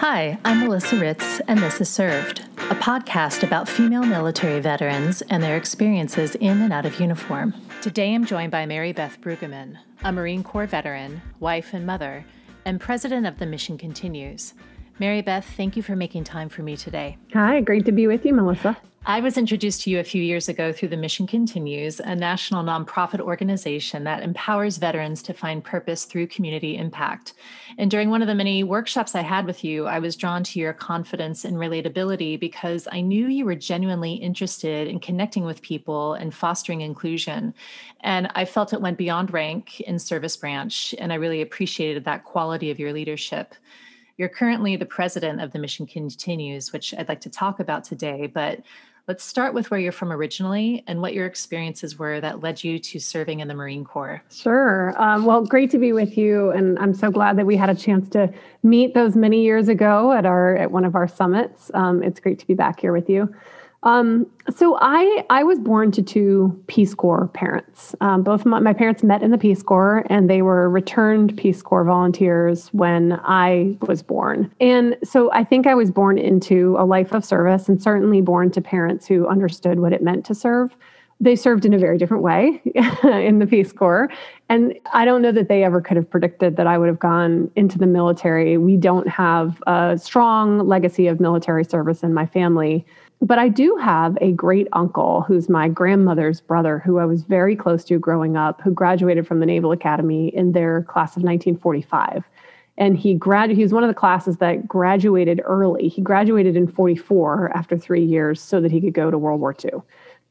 Hi, I'm Melissa Ritz, and this is Served, a podcast about female military veterans and their experiences in and out of uniform. Today I'm joined by Mary Beth Bruggeman, a Marine Corps veteran, wife, and mother, and president of the Mission Continues. Mary Beth, thank you for making time for me today. Hi, great to be with you, Melissa. I was introduced to you a few years ago through the Mission Continues, a national nonprofit organization that empowers veterans to find purpose through community impact. And during one of the many workshops I had with you, I was drawn to your confidence and relatability because I knew you were genuinely interested in connecting with people and fostering inclusion. And I felt it went beyond rank in service branch, and I really appreciated that quality of your leadership. You're currently the president of the Mission Continues, which I'd like to talk about today, but Let's start with where you're from originally and what your experiences were that led you to serving in the Marine Corps. Sure. Um, well, great to be with you, and I'm so glad that we had a chance to meet those many years ago at our at one of our summits. Um, it's great to be back here with you. Um, so I I was born to two Peace Corps parents. Um, both my, my, parents met in the Peace Corps, and they were returned Peace Corps volunteers when I was born. And so I think I was born into a life of service, and certainly born to parents who understood what it meant to serve. They served in a very different way in the Peace Corps. And I don't know that they ever could have predicted that I would have gone into the military. We don't have a strong legacy of military service in my family but I do have a great uncle who's my grandmother's brother, who I was very close to growing up, who graduated from the Naval Academy in their class of 1945. And he grad he was one of the classes that graduated early. He graduated in 44 after three years so that he could go to World War II.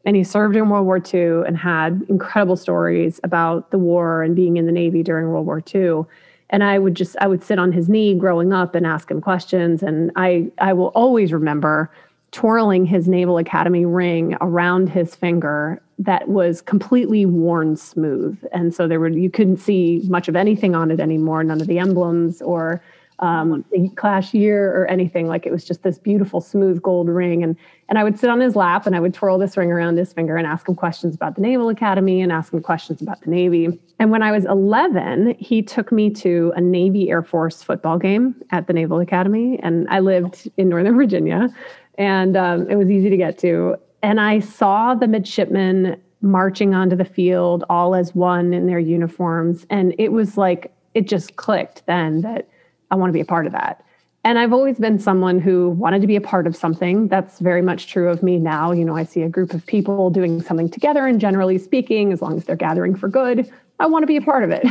And he served in World War II and had incredible stories about the war and being in the Navy during World War II and i would just i would sit on his knee growing up and ask him questions and i i will always remember twirling his Naval Academy ring around his finger that was completely worn smooth. And so there were you couldn't see much of anything on it anymore, none of the emblems or um, the class year or anything. Like it was just this beautiful smooth gold ring. And and I would sit on his lap and I would twirl this ring around his finger and ask him questions about the Naval Academy and ask him questions about the Navy. And when I was 11, he took me to a Navy Air Force football game at the Naval Academy. And I lived in Northern Virginia and um, it was easy to get to. And I saw the midshipmen marching onto the field all as one in their uniforms. And it was like, it just clicked then that I want to be a part of that. And I've always been someone who wanted to be a part of something. That's very much true of me now. You know, I see a group of people doing something together, and generally speaking, as long as they're gathering for good, I want to be a part of it.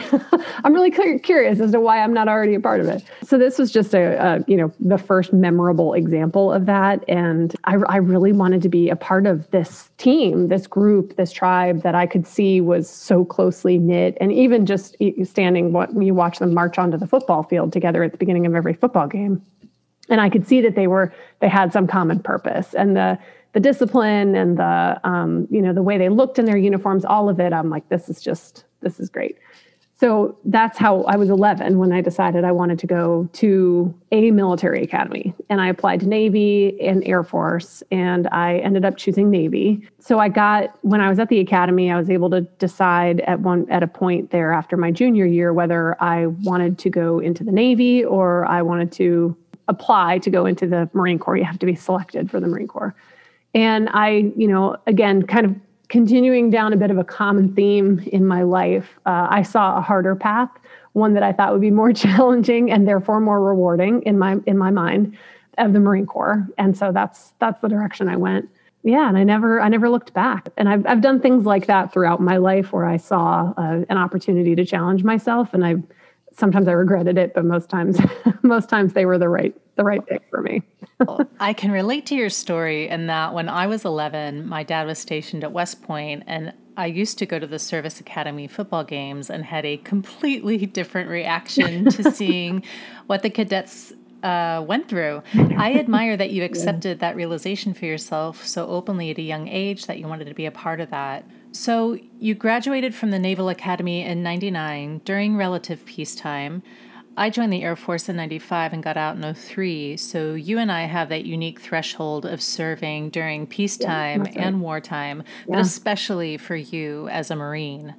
I'm really curious as to why I'm not already a part of it. So this was just a, a you know the first memorable example of that, and I, I really wanted to be a part of this team, this group, this tribe that I could see was so closely knit, and even just standing what you watch them march onto the football field together at the beginning of every football game, and I could see that they were they had some common purpose, and the the discipline and the um, you know the way they looked in their uniforms, all of it. I'm like, this is just this is great. So that's how I was 11 when I decided I wanted to go to a military academy. And I applied to Navy and Air Force, and I ended up choosing Navy. So I got, when I was at the academy, I was able to decide at one, at a point there after my junior year whether I wanted to go into the Navy or I wanted to apply to go into the Marine Corps. You have to be selected for the Marine Corps. And I, you know, again, kind of continuing down a bit of a common theme in my life, uh, I saw a harder path, one that I thought would be more challenging and therefore more rewarding in my in my mind of the Marine Corps. And so that's that's the direction I went. Yeah, and I never I never looked back. And I've I've done things like that throughout my life where I saw uh, an opportunity to challenge myself, and I sometimes I regretted it, but most times most times they were the right the right pick for me. I can relate to your story in that when I was 11, my dad was stationed at West Point, and I used to go to the Service Academy football games and had a completely different reaction to seeing what the cadets uh, went through. I admire that you accepted yeah. that realization for yourself so openly at a young age that you wanted to be a part of that. So, you graduated from the Naval Academy in 99 during relative peacetime. I joined the Air Force in 95 and got out in 03. So you and I have that unique threshold of serving during peacetime yeah, and wartime, yeah. but especially for you as a Marine.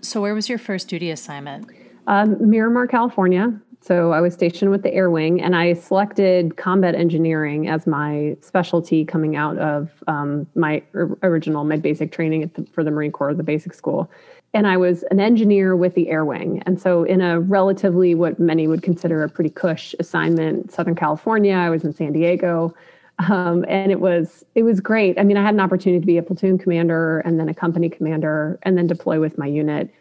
So, where was your first duty assignment? Um, Miramar, California. So I was stationed with the Air Wing, and I selected combat engineering as my specialty coming out of um, my original, my basic training the, for the Marine Corps, the basic school. And I was an engineer with the Air Wing. And so, in a relatively what many would consider a pretty cush assignment, Southern California, I was in San Diego. Um, and it was it was great. I mean, I had an opportunity to be a platoon commander and then a company commander and then deploy with my unit.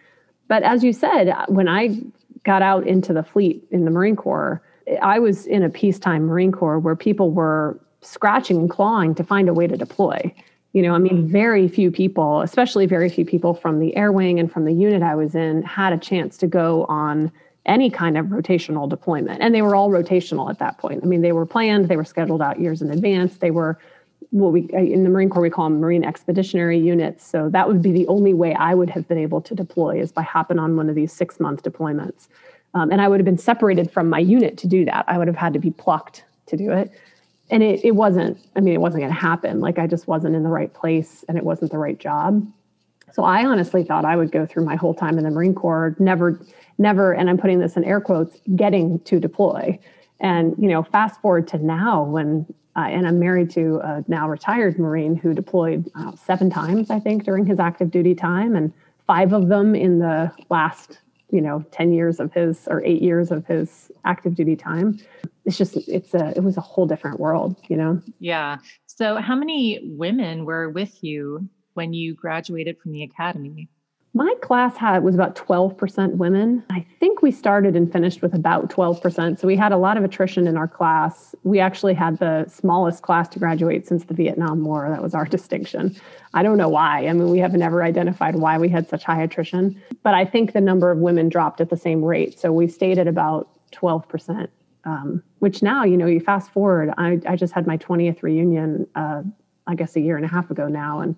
But as you said, when I got out into the fleet in the Marine Corps, I was in a peacetime Marine Corps where people were scratching and clawing to find a way to deploy. You know, I mean, mm-hmm. very few people, especially very few people from the air wing and from the unit I was in, had a chance to go on any kind of rotational deployment. And they were all rotational at that point. I mean, they were planned, they were scheduled out years in advance. They were what we in the Marine Corps we call them Marine Expeditionary Units. So that would be the only way I would have been able to deploy is by hopping on one of these six month deployments. Um, and I would have been separated from my unit to do that. I would have had to be plucked to do it. And it, it wasn't, I mean, it wasn't going to happen. Like I just wasn't in the right place and it wasn't the right job. So I honestly thought I would go through my whole time in the Marine Corps, never, never, and I'm putting this in air quotes, getting to deploy. And, you know, fast forward to now when, uh, and I'm married to a now retired Marine who deployed uh, seven times, I think, during his active duty time, and five of them in the last, you know, 10 years of his or eight years of his active duty time. It's just, it's a, it was a whole different world, you know? Yeah. So, how many women were with you when you graduated from the academy? My class had was about 12% women. I think we started and finished with about 12%. So we had a lot of attrition in our class. We actually had the smallest class to graduate since the Vietnam War. That was our distinction. I don't know why. I mean, we have never identified why we had such high attrition, but I think the number of women dropped at the same rate. So we stayed at about 12%, um, which now, you know, you fast forward, I, I just had my 20th reunion, uh, I guess a year and a half ago now. And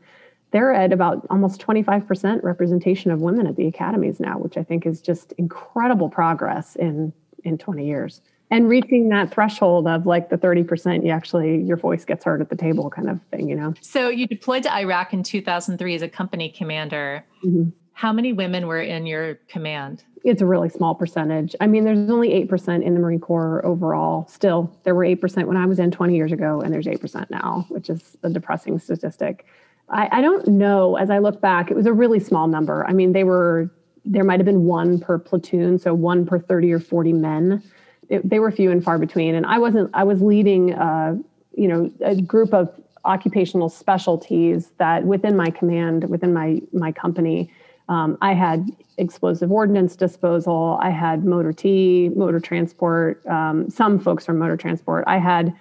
they're at about almost 25% representation of women at the academies now, which I think is just incredible progress in in 20 years. And reaching that threshold of like the 30% you actually your voice gets heard at the table kind of thing, you know. So you deployed to Iraq in 2003 as a company commander. Mm-hmm. How many women were in your command? It's a really small percentage. I mean, there's only 8% in the Marine Corps overall. Still, there were 8% when I was in 20 years ago, and there's 8% now, which is a depressing statistic. I, I don't know. As I look back, it was a really small number. I mean, they were there might have been one per platoon, so one per 30 or 40 men. It, they were few and far between. And I wasn't, I was leading, uh, you know, a group of occupational specialties that within my command, within my, my company, um, I had explosive ordnance disposal. I had motor T, motor transport, um, some folks from motor transport. I had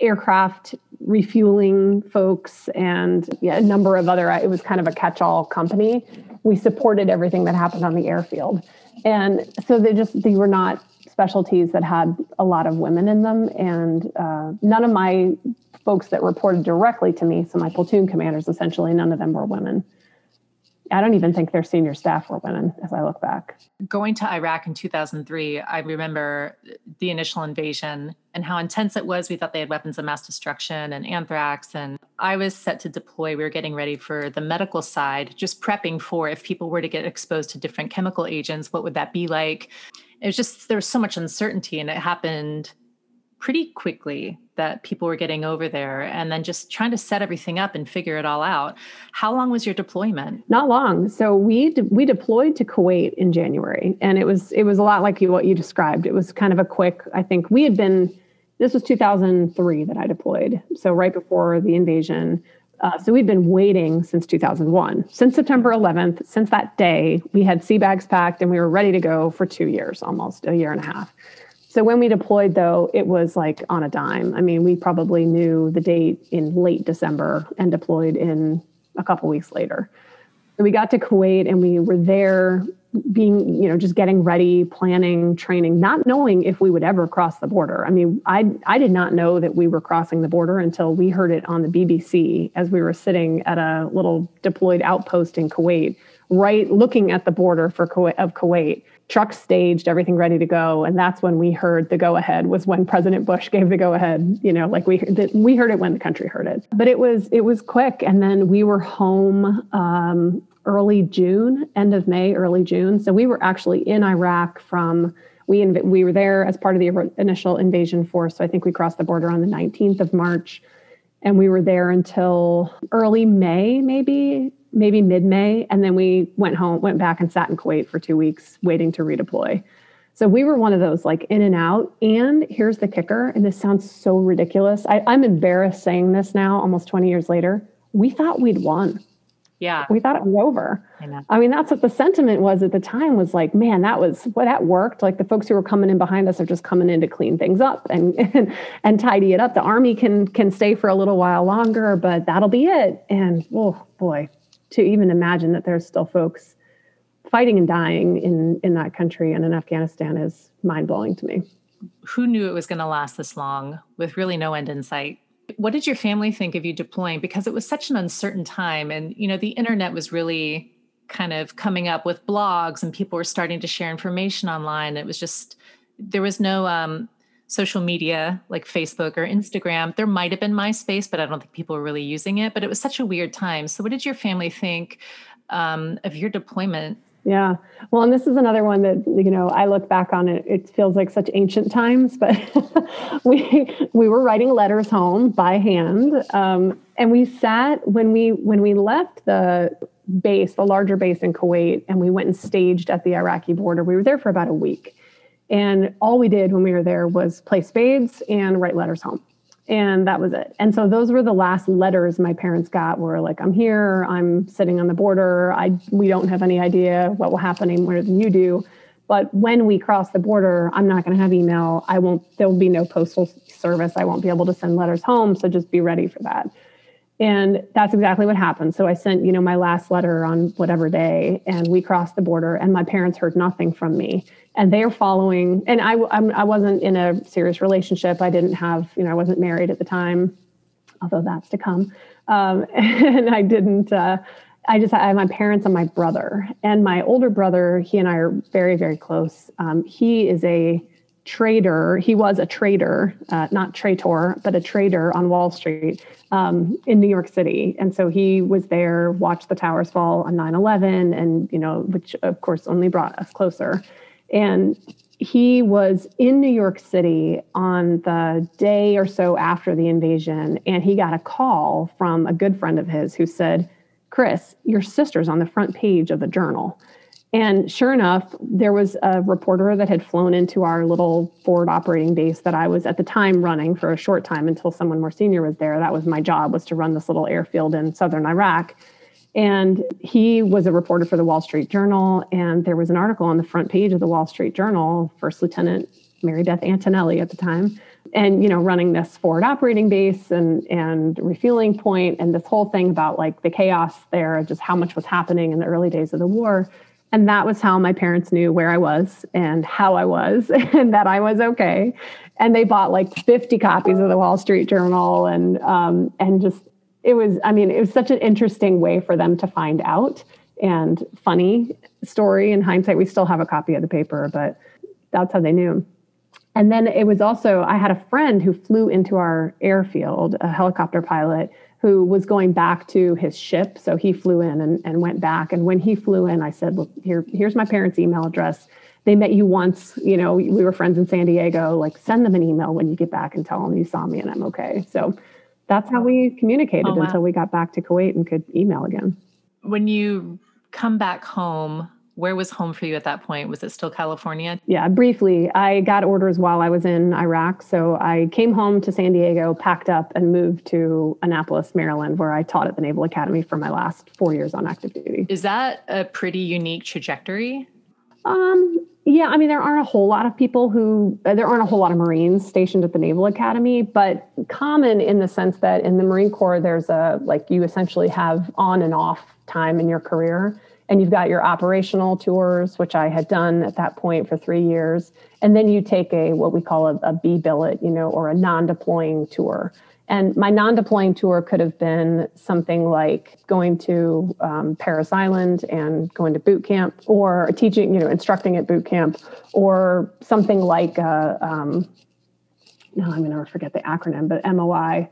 aircraft refueling folks and yeah, a number of other it was kind of a catch-all company. We supported everything that happened on the airfield. And so they just they were not specialties that had a lot of women in them. And uh, none of my folks that reported directly to me so my platoon commanders essentially none of them were women I don't even think their senior staff were women as I look back. Going to Iraq in 2003, I remember the initial invasion and how intense it was. We thought they had weapons of mass destruction and anthrax. And I was set to deploy. We were getting ready for the medical side, just prepping for if people were to get exposed to different chemical agents, what would that be like? It was just, there was so much uncertainty and it happened pretty quickly that people were getting over there and then just trying to set everything up and figure it all out. How long was your deployment? Not long. So we de- we deployed to Kuwait in January and it was it was a lot like you, what you described. It was kind of a quick I think we had been this was 2003 that I deployed. So right before the invasion. Uh, so we'd been waiting since 2001. Since September 11th, since that day, we had sea bags packed and we were ready to go for two years, almost a year and a half. So when we deployed, though, it was like on a dime. I mean, we probably knew the date in late December and deployed in a couple weeks later. So we got to Kuwait and we were there being, you know, just getting ready, planning, training, not knowing if we would ever cross the border. I mean, I I did not know that we were crossing the border until we heard it on the BBC as we were sitting at a little deployed outpost in Kuwait, right looking at the border for Kuwait, of Kuwait trucks staged, everything ready to go. And that's when we heard the go ahead was when President Bush gave the go ahead. You know, like we the, we heard it when the country heard it. But it was it was quick, and then we were home um, early June, end of May, early June. So we were actually in Iraq from We inv- we were there as part of the initial invasion force. So I think we crossed the border on the 19th of March, and we were there until early May, maybe maybe mid May, and then we went home, went back and sat in Kuwait for two weeks, waiting to redeploy. So we were one of those like in and out. And here's the kicker, and this sounds so ridiculous. I, I'm embarrassed saying this now, almost 20 years later. We thought we'd won. Yeah. We thought it was over. I, I, mean, that's what the sentiment was at the time was like, man, that was what that worked. Like the folks who were coming in behind us are just coming in to clean things up and, and and tidy it up. The army can can stay for a little while longer, but that'll be it. And oh boy, to even imagine that there's still folks fighting and dying in in that country and in Afghanistan is mind blowing to me. Who knew it was going to last this long with really no end in sight? What did your family think of you deploying? Because it was such an uncertain time, and you know the internet was really kind of coming up with blogs, and people were starting to share information online. It was just there was no um, social media like Facebook or Instagram. There might have been MySpace, but I don't think people were really using it. But it was such a weird time. So, what did your family think um, of your deployment? Yeah. Well, and this is another one that you know I look back on it. It feels like such ancient times, but we we were writing letters home by hand, um, and we sat when we when we left the base, the larger base in Kuwait, and we went and staged at the Iraqi border. We were there for about a week, and all we did when we were there was play spades and write letters home and that was it. And so those were the last letters my parents got were like, I'm here, I'm sitting on the border. I we don't have any idea what will happen any more than you do. But when we cross the border, I'm not going to have email. I won't, there will be no postal service. I won't be able to send letters home. So just be ready for that. And that's exactly what happened. So I sent, you know, my last letter on whatever day, and we crossed the border, and my parents heard nothing from me. And they are following. And I, I'm, I wasn't in a serious relationship. I didn't have, you know, I wasn't married at the time, although that's to come. Um, and I didn't. Uh, I just I have my parents and my brother, and my older brother. He and I are very, very close. Um, he is a trader. He was a trader, uh, not traitor, but a trader on Wall Street um, in New York City. And so he was there, watched the towers fall on 9 11, and, you know, which of course only brought us closer. And he was in New York City on the day or so after the invasion, and he got a call from a good friend of his who said, Chris, your sister's on the front page of the journal. And sure enough, there was a reporter that had flown into our little forward operating base that I was at the time running for a short time until someone more senior was there. That was my job was to run this little airfield in southern Iraq. And he was a reporter for the Wall Street Journal. And there was an article on the front page of the Wall Street Journal, First Lieutenant Mary Beth Antonelli at the time, and you know, running this forward operating base and and refueling point and this whole thing about like the chaos there, just how much was happening in the early days of the war and that was how my parents knew where I was and how I was and that I was okay. And they bought like 50 copies of the Wall Street Journal and um, and just it was I mean it was such an interesting way for them to find out and funny story in hindsight we still have a copy of the paper but that's how they knew. And then it was also I had a friend who flew into our airfield, a helicopter pilot who was going back to his ship. So he flew in and, and went back. And when he flew in, I said, Look, here, here's my parents' email address. They met you once, you know, we were friends in San Diego. Like, send them an email when you get back and tell them you saw me and I'm okay. So that's how we communicated oh, wow. until we got back to Kuwait and could email again. When you come back home, where was home for you at that point? Was it still California? Yeah, briefly. I got orders while I was in Iraq. So I came home to San Diego, packed up, and moved to Annapolis, Maryland, where I taught at the Naval Academy for my last four years on active duty. Is that a pretty unique trajectory? Um, yeah, I mean, there aren't a whole lot of people who, uh, there aren't a whole lot of Marines stationed at the Naval Academy, but common in the sense that in the Marine Corps, there's a, like, you essentially have on and off time in your career and you've got your operational tours, which I had done at that point for three years. And then you take a what we call a, a B billet, you know, or a non-deploying tour. And my non-deploying tour could have been something like going to um, Parris Island and going to boot camp, or teaching, you know, instructing at boot camp, or something like, uh, um, no, I'm going to forget the acronym, but MOI,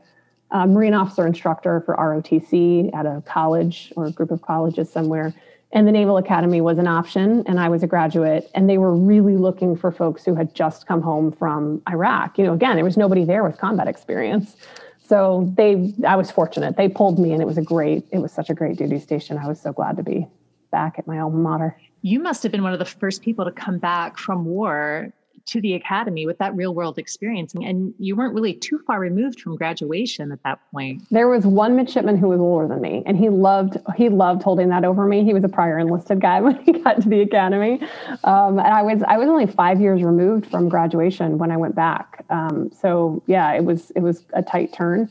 uh, Marine Officer Instructor for ROTC at a college or a group of colleges somewhere and the Naval Academy was an option, and I was a graduate, and they were really looking for folks who had just come home from Iraq. You know, again, there was nobody there with combat experience. So they, I was fortunate. They pulled me, and it was a great, it was such a great duty station. I was so glad to be back at my alma mater. You must have been one of the first people to come back from war to the academy with that real world experience and you weren't really too far removed from graduation at that point. There was one midshipman who was older than me and he loved he loved holding that over me. He was a prior enlisted guy when he got to the academy. Um, and i was i was only five years removed from graduation when i went back. Um, so yeah it was it was a tight turn.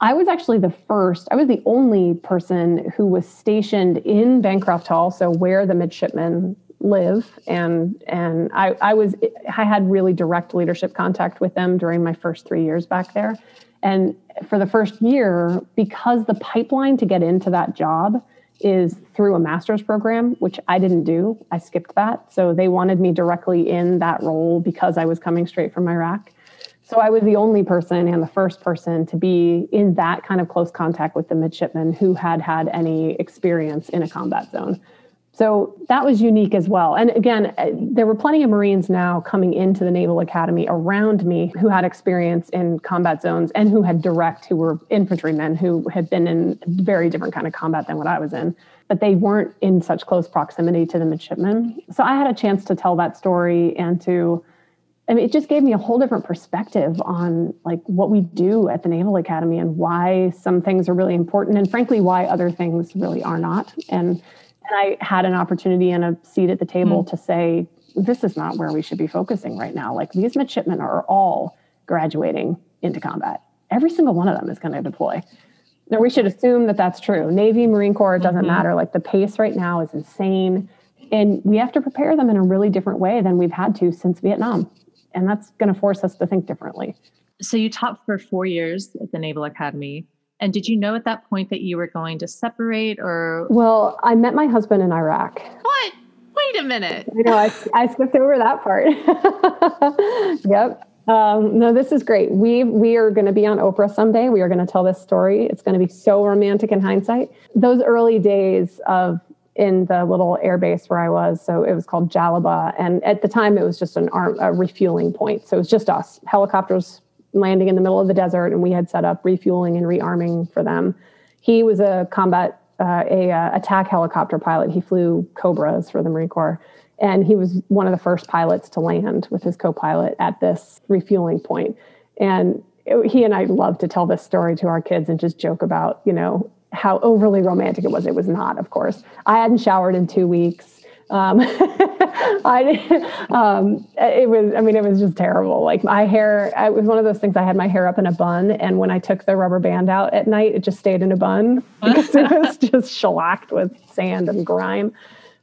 I was actually the first, I was the only person who was stationed in Bancroft Hall, so where the midshipmen live and and I, I was I had really direct leadership contact with them during my first three years back there. And for the first year, because the pipeline to get into that job is through a master's program, which I didn't do. I skipped that. So they wanted me directly in that role because I was coming straight from Iraq. So I was the only person and the first person to be in that kind of close contact with the midshipmen who had had any experience in a combat zone. So that was unique as well. And again, uh, there were plenty of Marines now coming into the Naval Academy around me who had experience in combat zones and who had direct, who were infantrymen who had been in very different kind of combat than what I was in. But they weren't in such close proximity to the midshipmen. So I had a chance to tell that story and to I mean, it just gave me a whole different perspective on like what we do at the Naval Academy and why some things are really important and frankly why other things really are not. And and I had an opportunity and a seat at the table mm. to say, this is not where we should be focusing right now. Like these midshipmen are all graduating into combat. Every single one of them is going to deploy. Now, we should assume that that's true. Navy, Marine Corps, it doesn't mm-hmm. matter. Like the pace right now is insane. And we have to prepare them in a really different way than we've had to since Vietnam. And that's going to force us to think differently. So you taught for four years at the Naval Academy. And did you know at that point that you were going to separate or? Well, I met my husband in Iraq. What? Wait a minute. I know, I, I skipped over that part. yep. Um, no, this is great. We we are going to be on Oprah someday. We are going to tell this story. It's going to be so romantic in hindsight. Those early days of in the little air base where I was, so it was called Jalibah, and at the time it was just an arm, a refueling point. So it was just us, helicopters landing in the middle of the desert, and we had set up refueling and rearming for them. He was a combat, uh, a uh, attack helicopter pilot. He flew Cobras for the Marine Corps, and he was one of the first pilots to land with his co-pilot at this refueling point. And it, he and I love to tell this story to our kids and just joke about, you know, how overly romantic it was. It was not, of course. I hadn't showered in two weeks. Um, I, um, it was, I mean, it was just terrible. Like my hair, it was one of those things. I had my hair up in a bun, and when I took the rubber band out at night, it just stayed in a bun because it was just shellacked with sand and grime.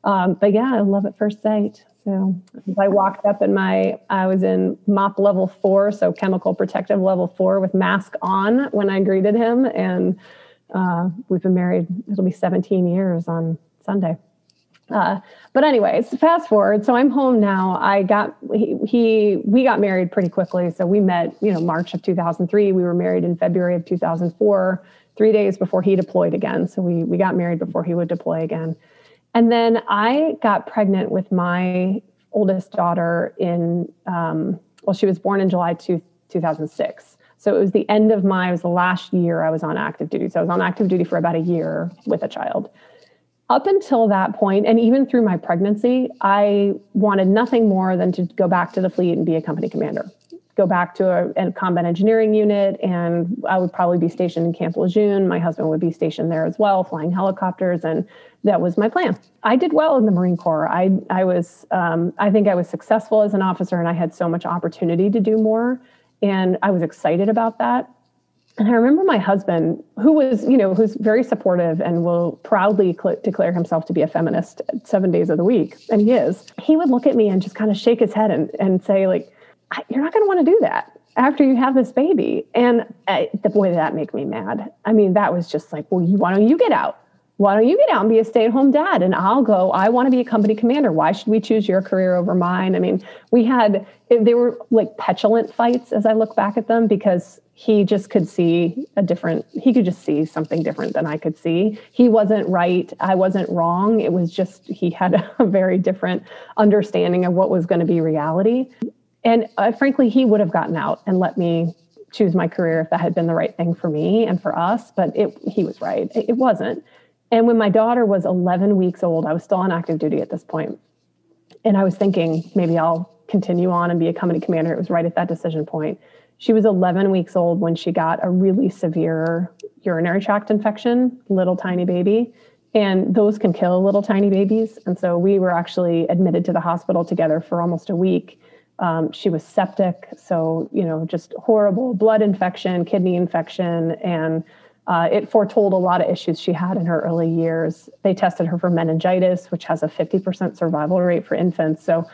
Um, but yeah, I love at first sight. So I walked up in my, I was in MOPP level four, so chemical protective level four with mask on when I greeted him. And uh, we've been married, it'll be 17 years on Sunday. Uh, but anyways, fast forward. So I'm home now. I got he, he we got married pretty quickly. So we met, you know, March of 2003. We were married in February of 2004, three days before he deployed again. So we we got married before he would deploy again. And then I got pregnant with my oldest daughter in um, well, she was born in July two, 2006. So it was the end of my, it was the last year I was on active duty. So I was on active duty for about a year with a child up until that point, and even through my pregnancy, I wanted nothing more than to go back to the fleet and be a company commander. Go back to a, a combat engineering unit, and I would probably be stationed in Camp Lejeune. My husband would be stationed there as well, flying helicopters, and that was my plan. I did well in the Marine Corps. I, I was, um, I think I was successful as an officer, and I had so much opportunity to do more, and I was excited about that and I remember my husband, who was, you know, who's very supportive and will proudly cl- declare himself to be a feminist seven days of the week, and he is. He would look at me and just kind of shake his head and, and say, like, "You're not going to want to do that after you have this baby." And I, the boy that make me mad. I mean, that was just like, "Well, you, why don't you get out? Why don't you get out and be a stay-at-home dad?" And I'll go. I want to be a company commander. Why should we choose your career over mine? I mean, we had eh, they were like petulant fights as I look back at them because he just could see a different he could just see something different than i could see. He wasn't right. I wasn't wrong. It was just he had a very different understanding of what was going to be reality. And uh, frankly he would have gotten out and let me choose my career if that had been the right thing for me and for us but it he was right. It, it wasn't. And when my daughter was 11 weeks old i was still on active duty at this point. And i was thinking maybe i'll continue on and be a company commander. It was right at that decision point she was 11 weeks old when she got a really severe urinary tract infection, little tiny baby. And those can kill little tiny babies. And so we were actually admitted to the hospital together for almost a week. Um, she was septic, so, you know, just horrible blood infection, kidney infection, and uh, it foretold a lot of issues she had in her early years. They tested her for meningitis, which has a 50% survival rate for infants. So,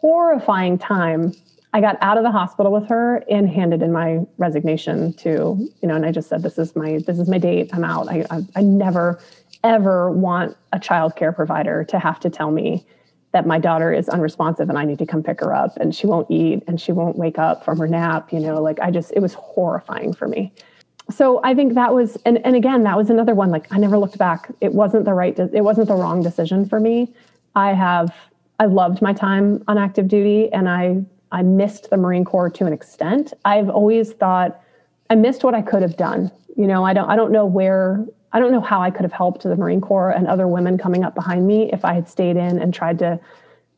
horrifying time I got out of the hospital with her and handed in my resignation to, you know, and I just said, this is my, this is my date. I'm out. I, I, I never, ever want a child care provider to have to tell me that my daughter is unresponsive and I need to come pick her up and she won't eat and she won't wake up from her nap. You know, like I just, it was horrifying for me. So I think that was, and, and again, that was another one. Like I never looked back. It wasn't the right, it wasn't the wrong decision for me. I have, I loved my time on active duty and I I missed the Marine Corps to an extent. I've always thought I missed what I could have done. You know, I don't I don't know where I don't know how I could have helped the Marine Corps and other women coming up behind me if I had stayed in and tried to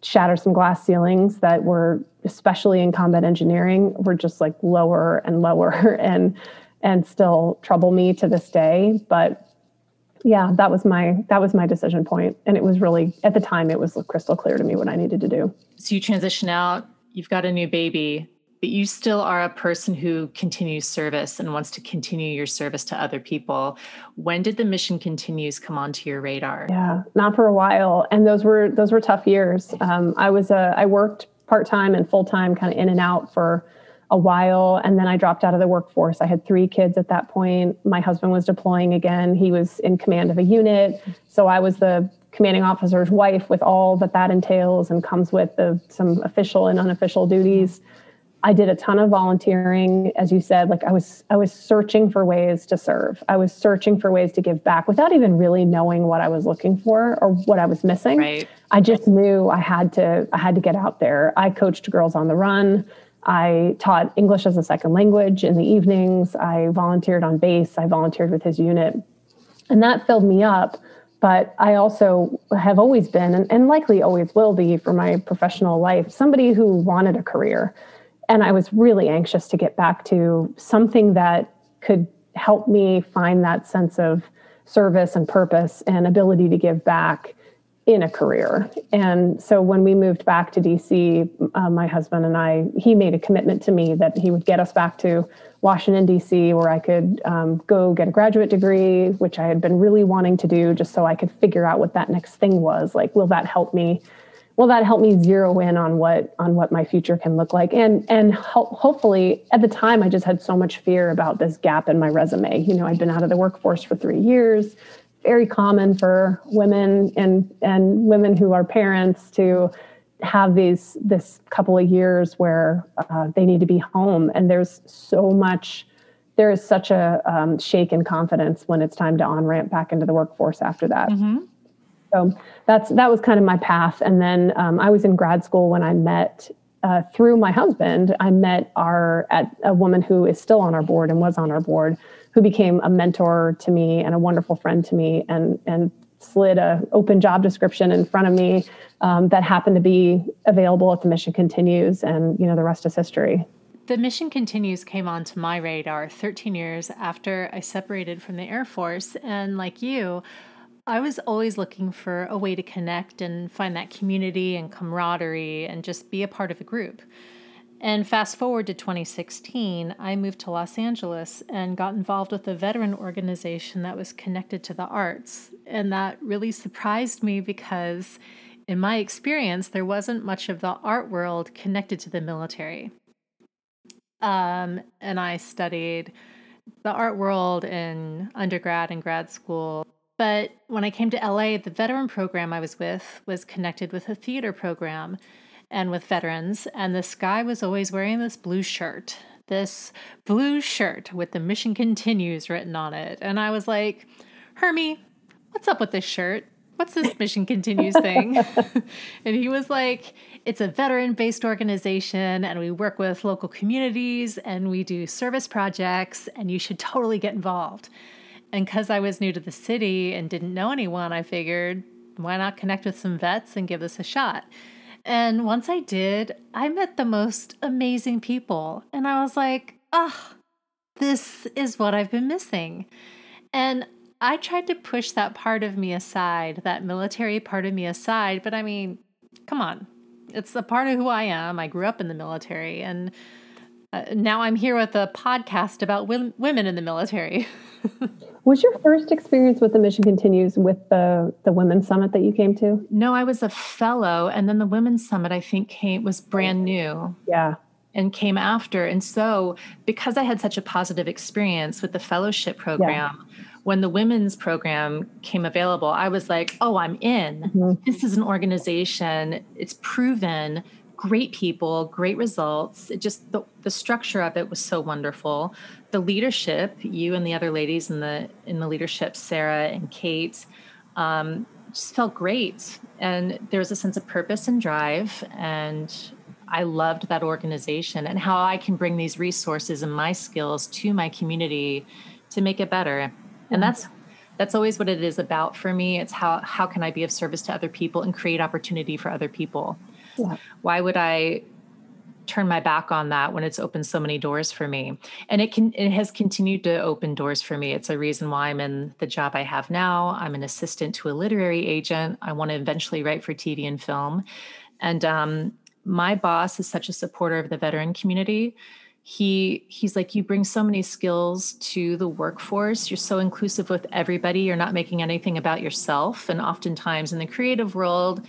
shatter some glass ceilings that were especially in combat engineering were just like lower and lower and and still trouble me to this day but yeah that was my that was my decision point and it was really at the time it was crystal clear to me what i needed to do so you transition out you've got a new baby, but you still are a person who continues service and wants to continue your service to other people. When did the mission continues come onto your radar? Yeah, not for a while, and those were those were tough years. Um, I was a I worked part time and full time, kind of in and out for a while and then I dropped out of the workforce. I had three kids at that point. My husband was deploying again. He was in command of a unit. So I was the commanding officer's wife with all that that entails and comes with the, some official and unofficial duties. I did a ton of volunteering, as you said. Like I was, I was searching for ways to serve. I was searching for ways to give back without even really knowing what I was looking for or what I was missing. Right. I just knew I had to, I had to get out there. I coached girls on the run. I taught English as a second language in the evenings. I volunteered on base. I volunteered with his unit, and that filled me up but I also have always been, and, and, likely always will be for my professional life, somebody who wanted a career. And I was really anxious to get back to something that could help me find that sense of service and purpose and ability to give back in a career. And so when we moved back to DC, uh, my husband and I, he made a commitment to me that he would get us back to Washington, D.C., where I could um, go get a graduate degree, which I had been really wanting to do just so I could figure out what that next thing was. Like, will that help me? Will that help me zero in on what on what my future can look like? And and ho- hopefully, at the time, I just had so much fear about this gap in my resume. You know, I'd been out of the workforce for three years. Very common for women and and women who are parents to have these this couple of years where uh, they need to be home. And there's so much there is such a um, shake in confidence when it's time to on ramp back into the workforce after that. Mm-hmm. so that's that was kind of my path. And then um, i was in grad school when i met uh, through my husband. I met our at a woman who is still on our board and was on our board who became a mentor to me and a wonderful friend to me and and slid a open job description in front of me um, that happened to be available at the Mission Continues, and you know the rest is history. The Mission Continues came onto my radar 13 years after I separated from the Air Force, and like you, I was always looking for a way to connect and find that community and camaraderie and just be a part of a group. And fast forward to 2016, I moved to Los Angeles and got involved with a veteran organization that was connected to the arts. And that really surprised me because, in my experience, there wasn't much of the art world connected to the military. Um, and I studied the art world in undergrad and grad school. But when I came to LA, the veteran program I was with was connected with a theater program and with veterans. And this guy was always wearing this blue shirt this blue shirt with the mission continues written on it. And I was like, Hermie, what's up with this shirt? What's this mission continues thing? and he was like, it's a veteran based organization and we work with local communities and we do service projects and you should totally get involved. And because I was new to the city and didn't know anyone, I figured, why not connect with some vets and give this a shot? And once I did, I met the most amazing people. And I was like, oh, this is what I've been missing. And I tried to push that part of me aside, that military part of me aside. But I mean, come on, it's a part of who I am. I grew up in the military. And uh, now I'm here with a podcast about women in the military. was your first experience with the Mission Continues with the the Women's Summit that you came to? No, I was a fellow, and then the Women's Summit I think came was brand new. Yeah. And came after. And so, because I had such a positive experience with the fellowship program, yeah. when the women's program came available, I was like, oh, I'm in. Mm-hmm. This is an organization, it's proven great people, great results. It just the, the structure of it was so wonderful. The leadership, you and the other ladies in the in the leadership, Sarah and Kate, um, just felt great. And there was a sense of purpose and drive. And I loved that organization and how I can bring these resources and my skills to my community to make it better. And that's that's always what it is about for me. It's how how can I be of service to other people and create opportunity for other people. Yeah. Why would I turn my back on that when it's opened so many doors for me? And it can it has continued to open doors for me. It's a reason why I'm in the job I have now. I'm an assistant to a literary agent. I want to eventually write for TV and film. And um, my boss is such a supporter of the veteran community he he's like you bring so many skills to the workforce you're so inclusive with everybody you're not making anything about yourself and oftentimes in the creative world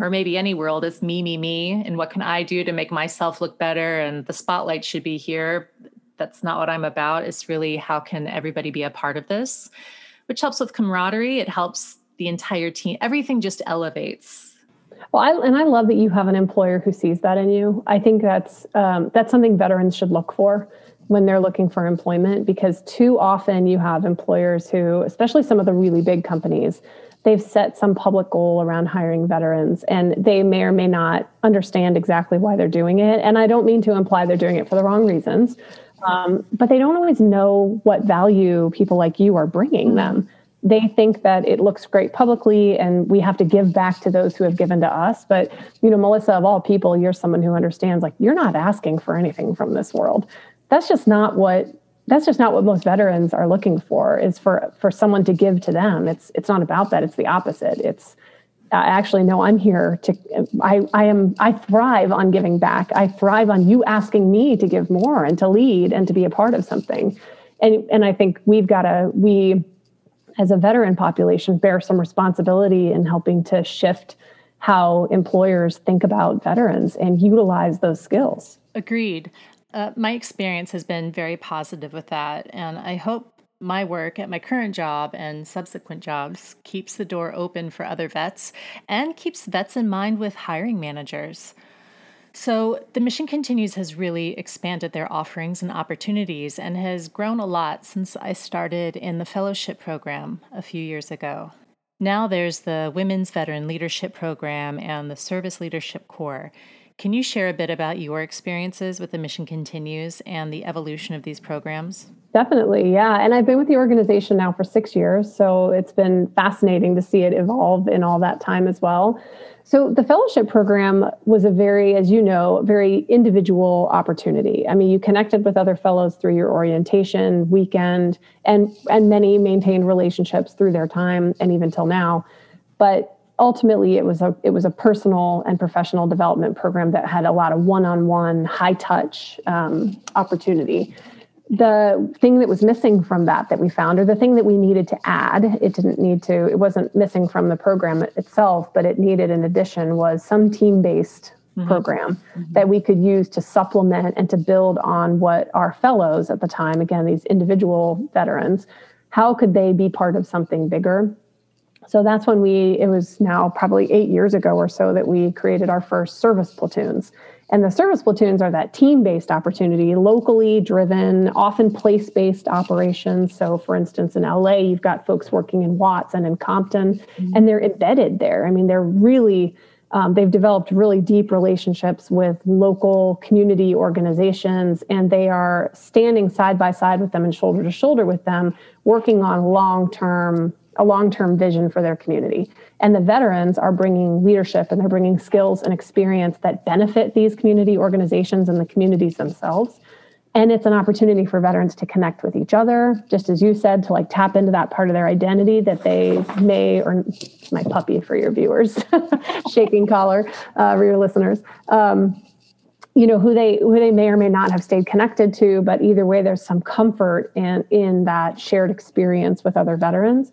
or maybe any world, it's me, me, me, and what can I do to make myself look better? And the spotlight should be here. That's not what I'm about. It's really how can everybody be a part of this, which helps with camaraderie. It helps the entire team. Everything just elevates. Well, I, and I love that you have an employer who sees that in you. I think that's um, that's something veterans should look for when they're looking for employment because too often you have employers who, especially some of the really big companies, they've set some public goal around hiring veterans and they may or may not understand exactly why they're doing it. And i don't mean to imply they're doing it for the wrong reasons um, but they don't always know what value people like you are bringing them. They think that it looks great publicly and we have to give back to those who have given to us. But you know melissa of all people you're someone who understands like you're not asking for anything from this world. That's just not what that's just not what most veterans are looking for is for for someone to give to them. It's it's not about that. It's the opposite. It's I actually no i'm here to i i am i thrive on giving back. I thrive on you asking me to give more and to lead and to be a part of something. And and i think we've got to we as a veteran population bear some responsibility in helping to shift how employers think about veterans and utilize those skills. Agreed uh, my experience has been very positive with that, and I hope my work at my current job and subsequent jobs keeps the door open for other vets and keeps vets in mind with hiring managers. So, the Mission Continues has really expanded their offerings and opportunities and has grown a lot since I started in the fellowship program a few years ago. Now there's the Women's Veteran Leadership Program and the Service Leadership Corps. Can you share a bit about your experiences with the Mission Continues and the evolution of these programs? Definitely, yeah. And I've been with the organization now for six years, so it's been fascinating to see it evolve in all that time as well. So the fellowship program was a very, as you know, very individual opportunity. I mean, you connected with other fellows through your orientation weekend, and and many maintained relationships through their time and even till now. But ultimately it was a it was a personal and professional development program that had a lot of one-on-one high touch um, opportunity the thing that was missing from that that we found or the thing that we needed to add it didn't need to it wasn't missing from the program itself but it needed in addition was some team-based mm-hmm. program mm-hmm. that we could use to supplement and to build on what our fellows at the time again these individual veterans how could they be part of something bigger so that's when we, it was now probably eight years ago or so that we created our first service platoons. And the service platoons are that team based opportunity, locally driven, often place based operations. So, for instance, in LA, you've got folks working in Watts and in Compton, mm-hmm. and they're embedded there. I mean, they're really um, they've developed really deep relationships with local community organizations, and they are standing side by side with them and shoulder to shoulder with them, working on long term a long term vision for their community. And the veterans are bringing leadership and they're bringing skills and experience that benefit these community organizations and the communities themselves. And it's an opportunity for veterans to connect with each other. Just as you said to like tap into that part of their identity that they may or my puppy for your viewers shaking collar uh, for your listeners um, you know who they who they may or may not have stayed connected to but either way there's some comfort in in that shared experience with other veterans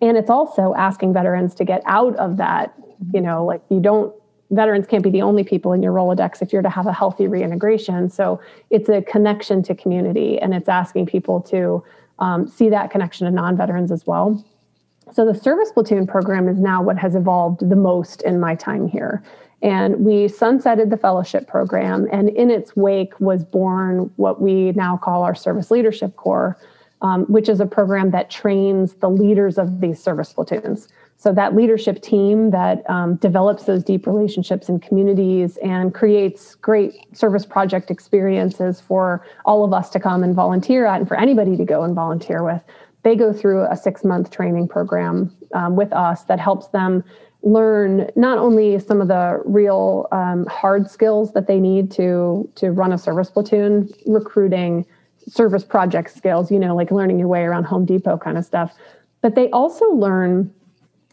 and it's also asking veterans to get out of that you know like you don't veterans can't be the only people in your Rolodex if you're to have a healthy reintegration. So it's a connection to community and it's asking people to um, see that connection to non veterans as well. So the service platoon program is now what has evolved the most in my time here. And we sunsetted the fellowship program, and in its wake was born what we now call our Service Leadership Corps, um, which is a program that trains the leaders of these service platoons. So that leadership team that um, develops those deep relationships in communities and creates great service project experiences for all of us to come and volunteer at, and for anybody to go and volunteer with. They go through a six month training program um, with us that helps them learn not only some of the real um, hard skills that they need to to run a service platoon, recruiting, service project skills, you know, like learning your way around Home Depot kind of stuff, but they also learn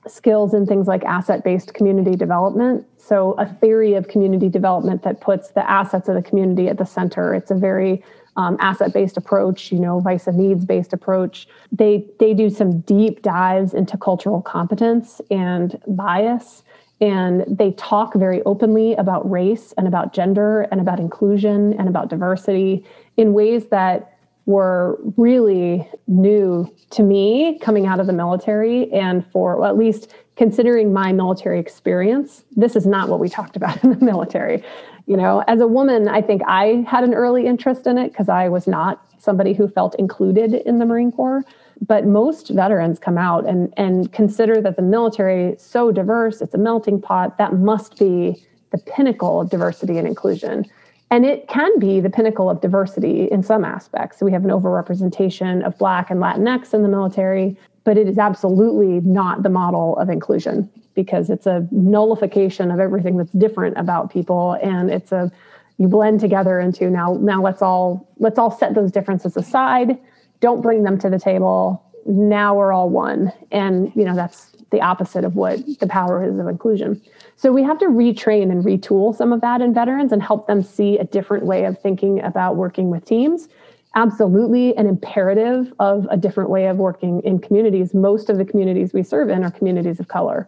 skills in things like asset based community development. So, a theory of community development that puts the assets of the community at the center. It's a very um, asset based approach, you know, vice and needs based approach. They, they do some deep dives into cultural competence and bias. And they talk very openly about race and about gender and about inclusion and about diversity in ways that were really new to me coming out of the military and for well, at least considering my military experience this is not what we talked about in the military. You know as a woman i think i had an early interest in it because i was not somebody who felt included in the marine corps but most veterans come out and and consider that the military is so diverse it's a melting pot that must be the pinnacle of diversity and inclusion and it can be the pinnacle of diversity in some aspects. We have an overrepresentation of Black and Latinx in the military, but it is absolutely not the model of inclusion because it's a nullification of everything that's different about people. And it's a, you blend together into now, now let's all, let's all set those differences aside. Don't bring them to the table. Now we're all one. And, you know, that's the opposite of what the power is of inclusion. So we have to retrain and retool some of that in veterans and help them see a different way of thinking about working with teams. Absolutely an imperative of a different way of working in communities. Most of the communities we serve in are communities of color.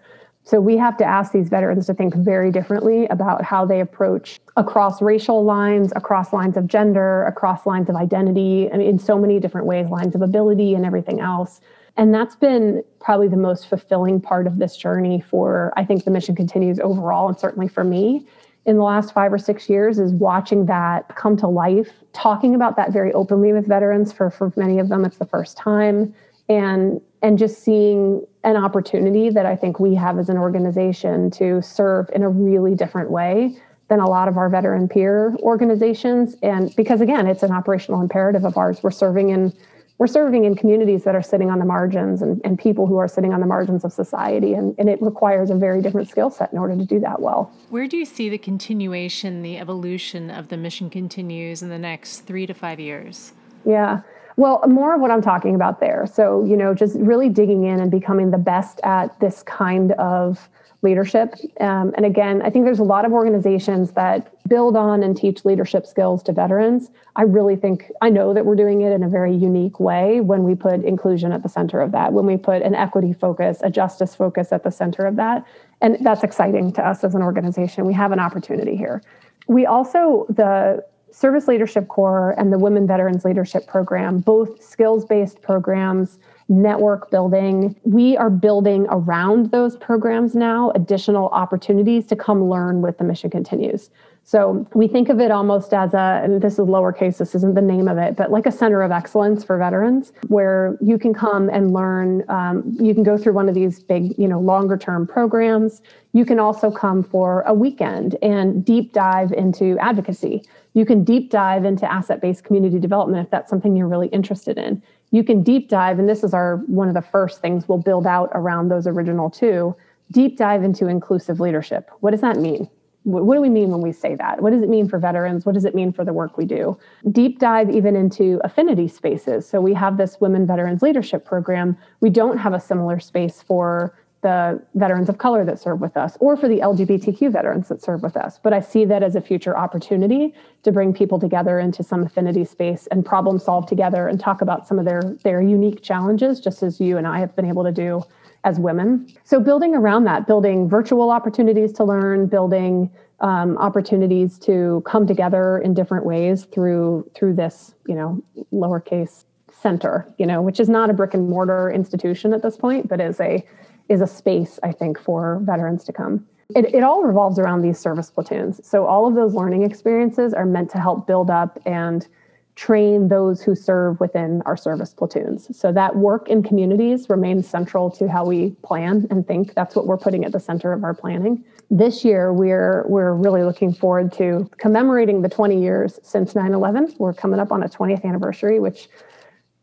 So we have to ask these veterans to think very differently about how they approach across racial lines, across lines of gender, across lines of identity, I mean, in so many different ways, lines of ability and everything else. And that's been probably the most fulfilling part of this journey for, I think, the mission continues overall, and certainly for me in the last five or six years, is watching that come to life, talking about that very openly with veterans. For, for many of them, it's the first time. And, and just seeing an opportunity that I think we have as an organization to serve in a really different way than a lot of our veteran peer organizations. And because again, it's an operational imperative of ours. We're serving in we're serving in communities that are sitting on the margins and, and people who are sitting on the margins of society. And, and it requires a very different skill set in order to do that well. Where do you see the continuation, the evolution of the mission continues in the next three to five years? Yeah. Well, more of what I'm talking about there. So, you know, just really digging in and becoming the best at this kind of leadership. Um, and again, I think there's a lot of organizations that build on and teach leadership skills to veterans. I really think, I know that we're doing it in a very unique way when we put inclusion at the center of that, when we put an equity focus, a justice focus at the center of that. And that's exciting to us as an organization. We have an opportunity here. We also, the Service Leadership Corps and the Women Veterans Leadership Program, both skills based programs network building. We are building around those programs now additional opportunities to come learn with the Mission Continues. So we think of it almost as a, and this is lowercase, this isn't the name of it, but like a center of excellence for veterans where you can come and learn. Um, you can go through one of these big, you know, longer term programs. You can also come for a weekend and deep dive into advocacy. You can deep dive into asset based community development if that's something you're really interested in. You can deep dive, and this is our one of the first things we'll build out around those original two deep dive into inclusive leadership. What does that mean? what do we mean when we say that? What does it mean for veterans? What does it mean for the work we do? Deep dive even into affinity spaces. So we have this Women Veterans Leadership Program. We don't have a similar space for the veterans of color that serve with us or for the LGBTQ veterans that serve with us. But I see that as a future opportunity to bring people together into some affinity space and problem solve together and talk about some of their, their unique challenges, just as you and I have been able to do as women. So building around that, building virtual opportunities to learn, building um, opportunities to come together in different ways through through this, you know, lowercase center, you know, which is not a brick and mortar institution at this point, but is a is a space I think for veterans to come. It, it all revolves around these service platoons. So all of those learning experiences are meant to help build up and train those who serve within our service platoons. So that work in communities remains central to how we plan and think. That's what we're putting at the center of our planning. This year, we're we're really looking forward to commemorating the 20 years since 9/11. We're coming up on a 20th anniversary, which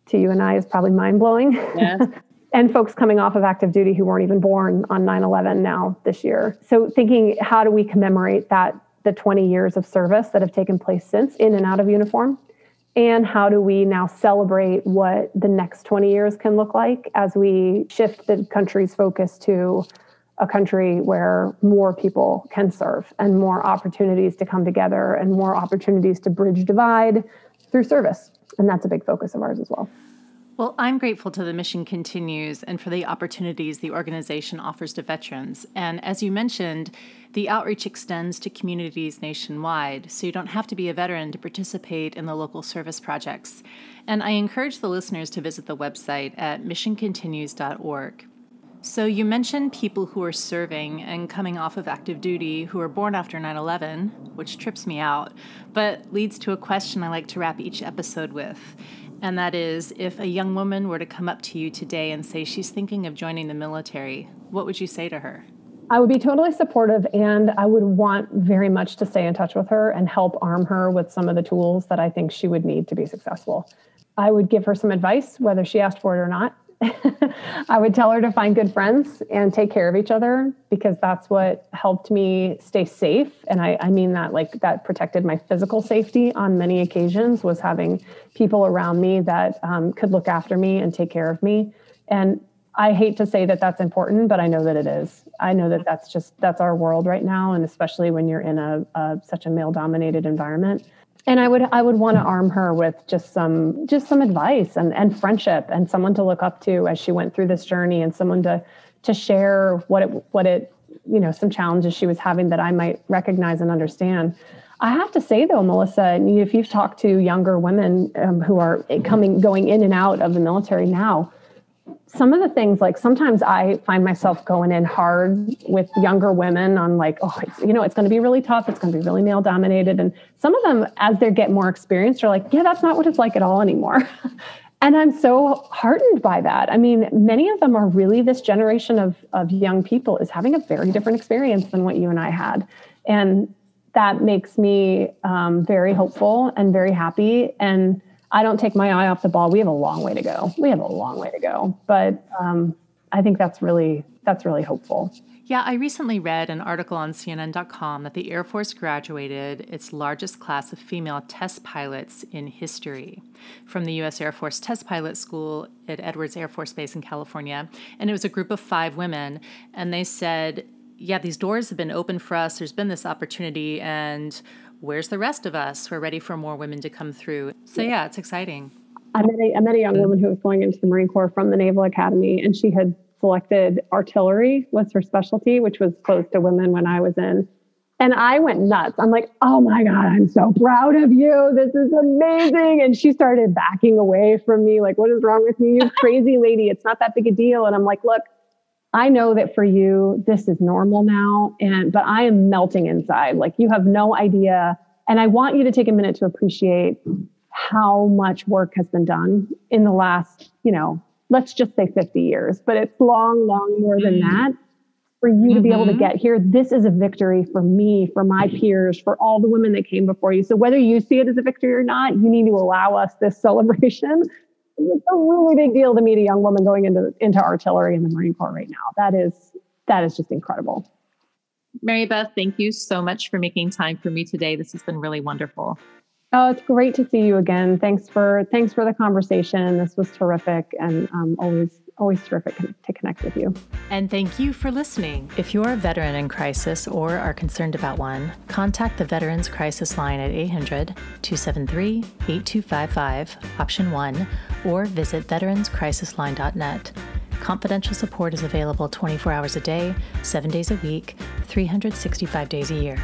to you and I is probably mind blowing. Yeah. and folks coming off of active duty who weren't even born on 9/11 now this year. So thinking, how do we commemorate that the 20 years of service that have taken place since in and out of uniform? and how do we now celebrate what the next 20 years can look like as we shift the country's focus to a country where more people can serve and more opportunities to come together and more opportunities to bridge divide through service and that's a big focus of ours as well well, I'm grateful to the Mission Continues and for the opportunities the organization offers to veterans. And as you mentioned, the outreach extends to communities nationwide, so you don't have to be a veteran to participate in the local service projects. And I encourage the listeners to visit the website at missioncontinues.org. So, you mentioned people who are serving and coming off of active duty who are born after 9 11, which trips me out, but leads to a question I like to wrap each episode with. And that is if a young woman were to come up to you today and say she's thinking of joining the military, what would you say to her? I would be totally supportive and I would want very much to stay in touch with her and help arm her with some of the tools that I think she would need to be successful. I would give her some advice, whether she asked for it or not. I would tell her to find good friends and take care of each other because that's what helped me stay safe. And I, I mean that like that protected my physical safety on many occasions was having people around me that um, could look after me and take care of me. And I hate to say that that's important, but I know that it is. I know that that's just that's our world right now, and especially when you're in a, a such a male-dominated environment and i would i would want to arm her with just some just some advice and and friendship and someone to look up to as she went through this journey and someone to to share what it what it you know some challenges she was having that i might recognize and understand. I have to say though melissa if you've talked to younger women um, who are coming going in and out of the military now some of the things like sometimes i find myself going in hard with younger women on like oh you know it's going to be really tough it's going to be really male dominated and some of them as they get more experienced are like yeah that's not what it's like at all anymore. And i'm so heartened by that. I mean many of them are really this generation of, of young people is having a very different experience than what you and i had. And that makes me um, very hopeful and very happy. And I don't take my eye off the ball. We have a long way to go. We have a long way to go, but um, I think that's really that's really hopeful. Yeah, I recently read an article on CNN.com that the Air Force graduated its largest class of female test pilots in history from the U.S. Air Force Test Pilot School at Edwards Air Force Base in California. And it was a group of five women. And they said, Yeah, these doors have been open for us. There's been this opportunity. And where's the rest of us? We're ready for more women to come through. So, yeah, it's exciting. I met, a, I met a young woman who was going into the Marine Corps from the Naval Academy, and she had selected artillery was her specialty, which was closed to women when I was in. And I went nuts. I'm like, oh my God, I'm so proud of you. This is amazing. And she started backing away from me, like, what is wrong with me? You crazy lady. It's not that big a deal. And I'm like, look, I know that for you, this is normal now. And, but I am melting inside. Like you have no idea. And I want you to take a minute to appreciate how much work has been done in the last, you know, let's just say 50 years, but it's long, long more than mm-hmm. that. For you to be able to mm-hmm. get here, this is a victory for me, for my peers, for all the women that came before you. So whether you see it as a victory or not, you need to allow us this celebration. It's a really big deal to meet a young woman going into into artillery in the Marine Corps right now. That is that is just incredible. Mary Beth, thank you so much for making time for me today. This has been really wonderful. Oh, it's great to see you again. Thanks for thanks for the conversation. This was terrific, and um, always always terrific to connect with you. And thank you for listening. If you're a veteran in crisis or are concerned about one, contact the Veterans Crisis Line at 800 273 8255, option 1, or visit veteranscrisisline.net. Confidential support is available 24 hours a day, 7 days a week, 365 days a year.